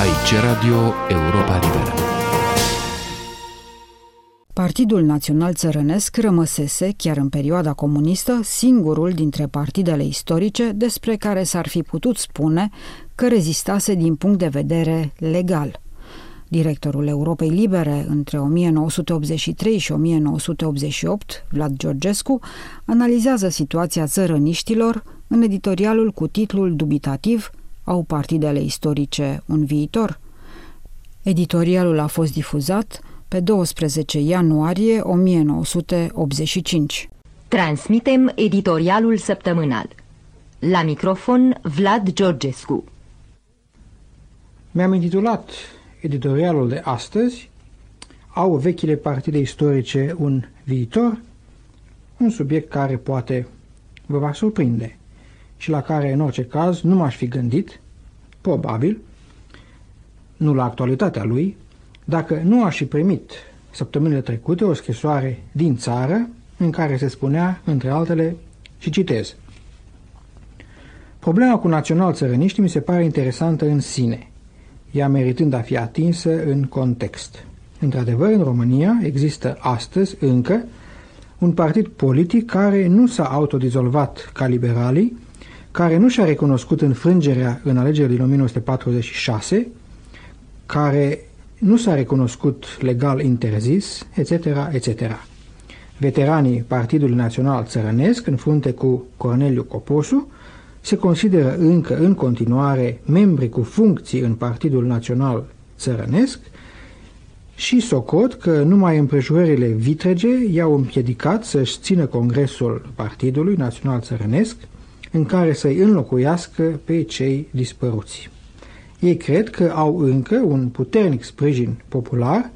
Aici Radio Europa Liberă. Partidul Național Țărănesc rămăsese, chiar în perioada comunistă, singurul dintre partidele istorice despre care s-ar fi putut spune că rezistase din punct de vedere legal. Directorul Europei Libere între 1983 și 1988, Vlad Georgescu, analizează situația țărăniștilor în editorialul cu titlul dubitativ Au partidele istorice un viitor? Editorialul a fost difuzat pe 12 ianuarie 1985. Transmitem editorialul săptămânal. La microfon Vlad Georgescu. Mi-am intitulat editorialul de astăzi Au vechile partide istorice un viitor? Un subiect care poate vă va surprinde și la care, în orice caz, nu m-aș fi gândit, probabil, nu la actualitatea lui, dacă nu aș fi primit săptămânile trecute o scrisoare din țară în care se spunea, între altele, și citez. Problema cu național țărăniști mi se pare interesantă în sine, ea meritând a fi atinsă în context. Într-adevăr, în România există astăzi încă un partid politic care nu s-a autodizolvat ca liberalii, care nu și-a recunoscut înfrângerea în alegerile din 1946, care nu s-a recunoscut legal interzis, etc., etc. Veteranii Partidului Național Țărănesc, în frunte cu Corneliu Coposu, se consideră încă în continuare membri cu funcții în Partidul Național Țărănesc și socot că numai împrejurările vitrege i-au împiedicat să-și țină congresul Partidului Național Țărănesc, în care să-i înlocuiască pe cei dispăruți. Ei cred că au încă un puternic sprijin popular,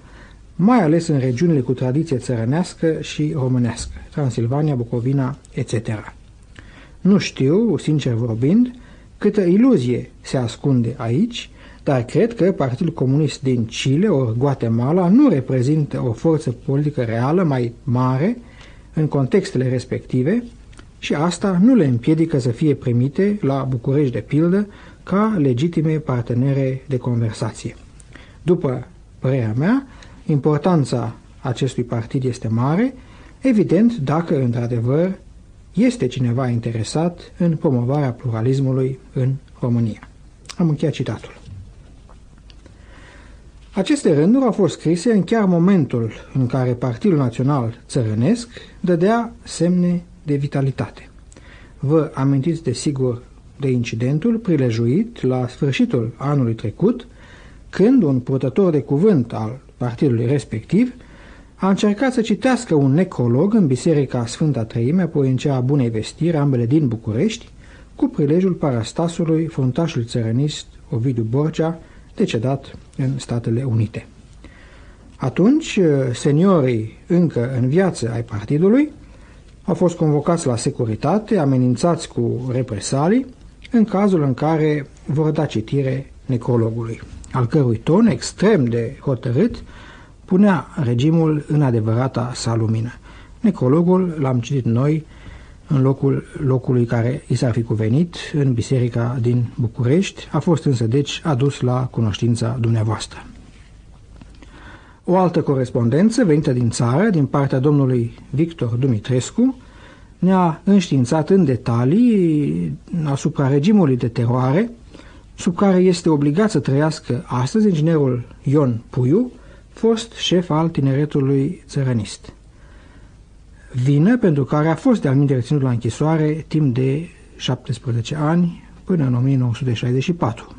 mai ales în regiunile cu tradiție țărănească și românească, Transilvania, Bucovina, etc. Nu știu, sincer vorbind, câtă iluzie se ascunde aici, dar cred că Partidul Comunist din Chile ori Guatemala nu reprezintă o forță politică reală mai mare în contextele respective și asta nu le împiedică să fie primite la București de pildă ca legitime partenere de conversație. După părerea mea, importanța acestui partid este mare, evident dacă într-adevăr este cineva interesat în promovarea pluralismului în România. Am încheiat citatul. Aceste rânduri au fost scrise în chiar momentul în care Partidul Național Țărănesc dădea semne de vitalitate. Vă amintiți de sigur de incidentul prilejuit la sfârșitul anului trecut, când un purtător de cuvânt al partidului respectiv a încercat să citească un necrolog în Biserica Sfânta Treime, apoi în cea a Bunei Vestiri, ambele din București, cu prilejul parastasului fruntașului țărănist Ovidiu Borcea, decedat în Statele Unite. Atunci, seniorii încă în viață ai partidului au fost convocați la securitate, amenințați cu represalii, în cazul în care vor da citire necrologului, al cărui ton extrem de hotărât punea regimul în adevărata sa lumină. Necrologul l-am citit noi în locul locului care i s-ar fi cuvenit, în biserica din București, a fost însă deci adus la cunoștința dumneavoastră. O altă corespondență venită din țară, din partea domnului Victor Dumitrescu, ne-a înștiințat în detalii asupra regimului de teroare sub care este obligat să trăiască astăzi inginerul Ion Puiu, fost șef al tineretului țărănist. Vină pentru care a fost de-al reținut la închisoare timp de 17 ani până în 1964.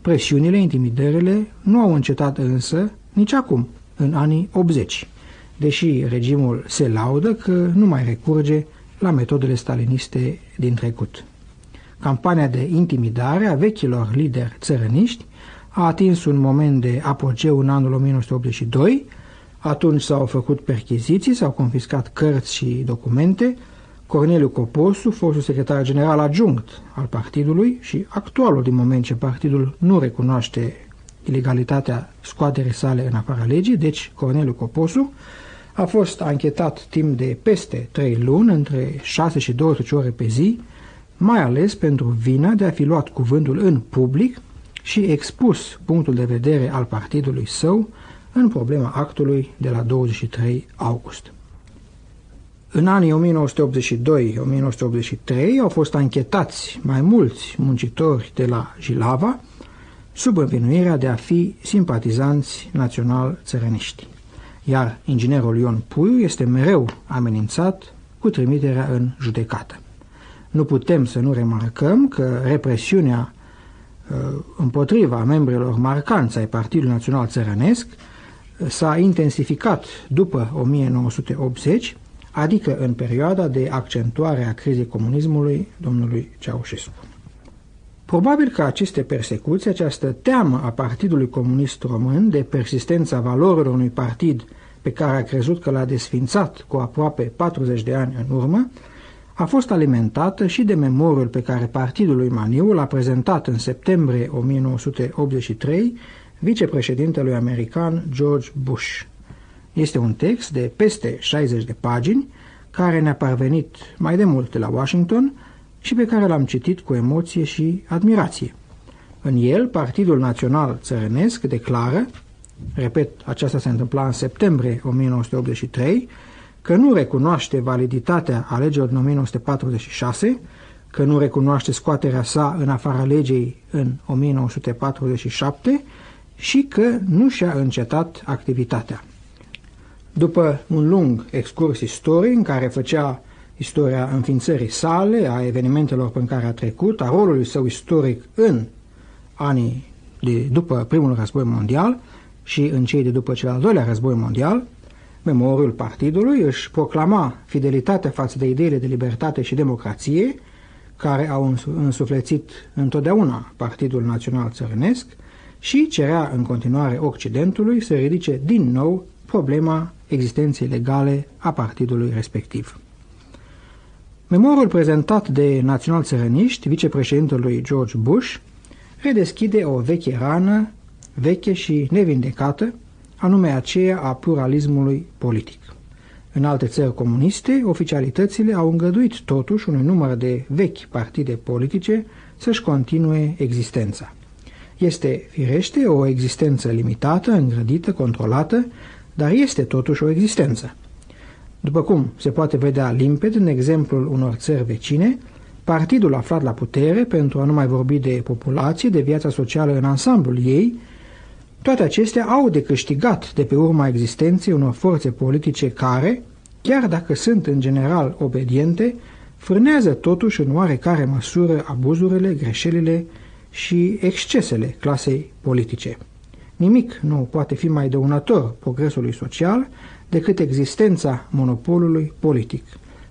Presiunile, intimidările nu au încetat însă nici acum, în anii 80, deși regimul se laudă că nu mai recurge la metodele staliniste din trecut. Campania de intimidare a vechilor lideri țărăniști a atins un moment de apogeu în anul 1982, atunci s-au făcut perchiziții, s-au confiscat cărți și documente, Corneliu Coposu, fostul secretar general adjunct al partidului și actualul din moment ce partidul nu recunoaște ilegalitatea scoaterii sale în afara legii, deci Corneliu Coposu, a fost anchetat timp de peste 3 luni, între 6 și 12 ore pe zi, mai ales pentru vina de a fi luat cuvântul în public și expus punctul de vedere al partidului său în problema actului de la 23 august. În anii 1982-1983 au fost anchetați mai mulți muncitori de la Jilava sub învinuirea de a fi simpatizanți național-țărăniști, iar inginerul Ion Puiu este mereu amenințat cu trimiterea în judecată. Nu putem să nu remarcăm că represiunea uh, împotriva membrilor marcanți ai Partidului Național Țărănesc s-a intensificat după 1980, adică în perioada de accentuare a crizei comunismului domnului Ceaușescu. Probabil că aceste persecuții, această teamă a Partidului Comunist Român de persistența valorilor unui partid pe care a crezut că l-a desfințat cu aproape 40 de ani în urmă, a fost alimentată și de memoriul pe care partidul lui Maniu l-a prezentat în septembrie 1983 vicepreședintelui american George Bush. Este un text de peste 60 de pagini care ne-a parvenit mai de mult de la Washington și pe care l-am citit cu emoție și admirație. În el, Partidul Național Țărănesc declară, repet, aceasta se întâmpla în septembrie 1983, că nu recunoaște validitatea alegerilor din 1946, că nu recunoaște scoaterea sa în afara legei în 1947 și că nu și-a încetat activitatea. După un lung excurs istoric în care făcea istoria înființării sale, a evenimentelor pe care a trecut, a rolului său istoric în anii de după primul război mondial și în cei de după cel al doilea război mondial, memoriul partidului își proclama fidelitatea față de ideile de libertate și democrație, care au însuflețit întotdeauna Partidul Național Țărănesc și cerea în continuare Occidentului să ridice din nou problema existenței legale a partidului respectiv. Memorul prezentat de național țărăniști, vicepreședintelui George Bush, redeschide o veche rană, veche și nevindecată, anume aceea a pluralismului politic. În alte țări comuniste, oficialitățile au îngăduit totuși unui număr de vechi partide politice să-și continue existența. Este, firește, o existență limitată, îngrădită, controlată, dar este totuși o existență. După cum se poate vedea limpede în exemplul unor țări vecine, partidul aflat la putere, pentru a nu mai vorbi de populație, de viața socială în ansamblul ei, toate acestea au de câștigat de pe urma existenței unor forțe politice care, chiar dacă sunt în general obediente, frânează totuși în oarecare măsură abuzurile, greșelile și excesele clasei politice. Nimic nu poate fi mai dăunător progresului social decât existența monopolului politic,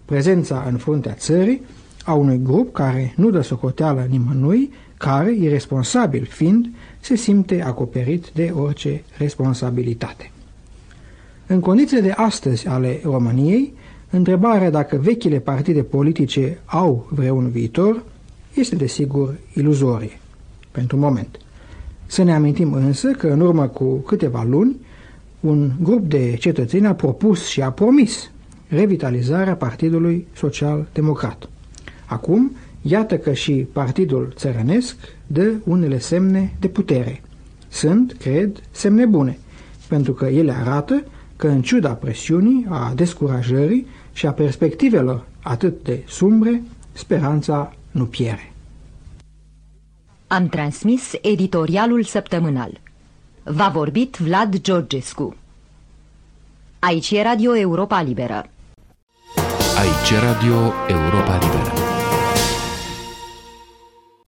prezența în fruntea țării a unui grup care nu dă socoteală nimănui, care, irresponsabil fiind, se simte acoperit de orice responsabilitate. În condițiile de astăzi ale României, întrebarea dacă vechile partide politice au vreun viitor este desigur iluzorie, pentru moment. Să ne amintim însă că în urmă cu câteva luni, un grup de cetățeni a propus și a promis revitalizarea Partidului Social Democrat. Acum, iată că și Partidul Țărănesc dă unele semne de putere. Sunt, cred, semne bune, pentru că ele arată că în ciuda presiunii, a descurajării și a perspectivelor atât de sumbre, speranța nu piere. Am transmis editorialul săptămânal. V-a vorbit Vlad Georgescu. Aici e Radio Europa Liberă. Aici e Radio Europa Liberă.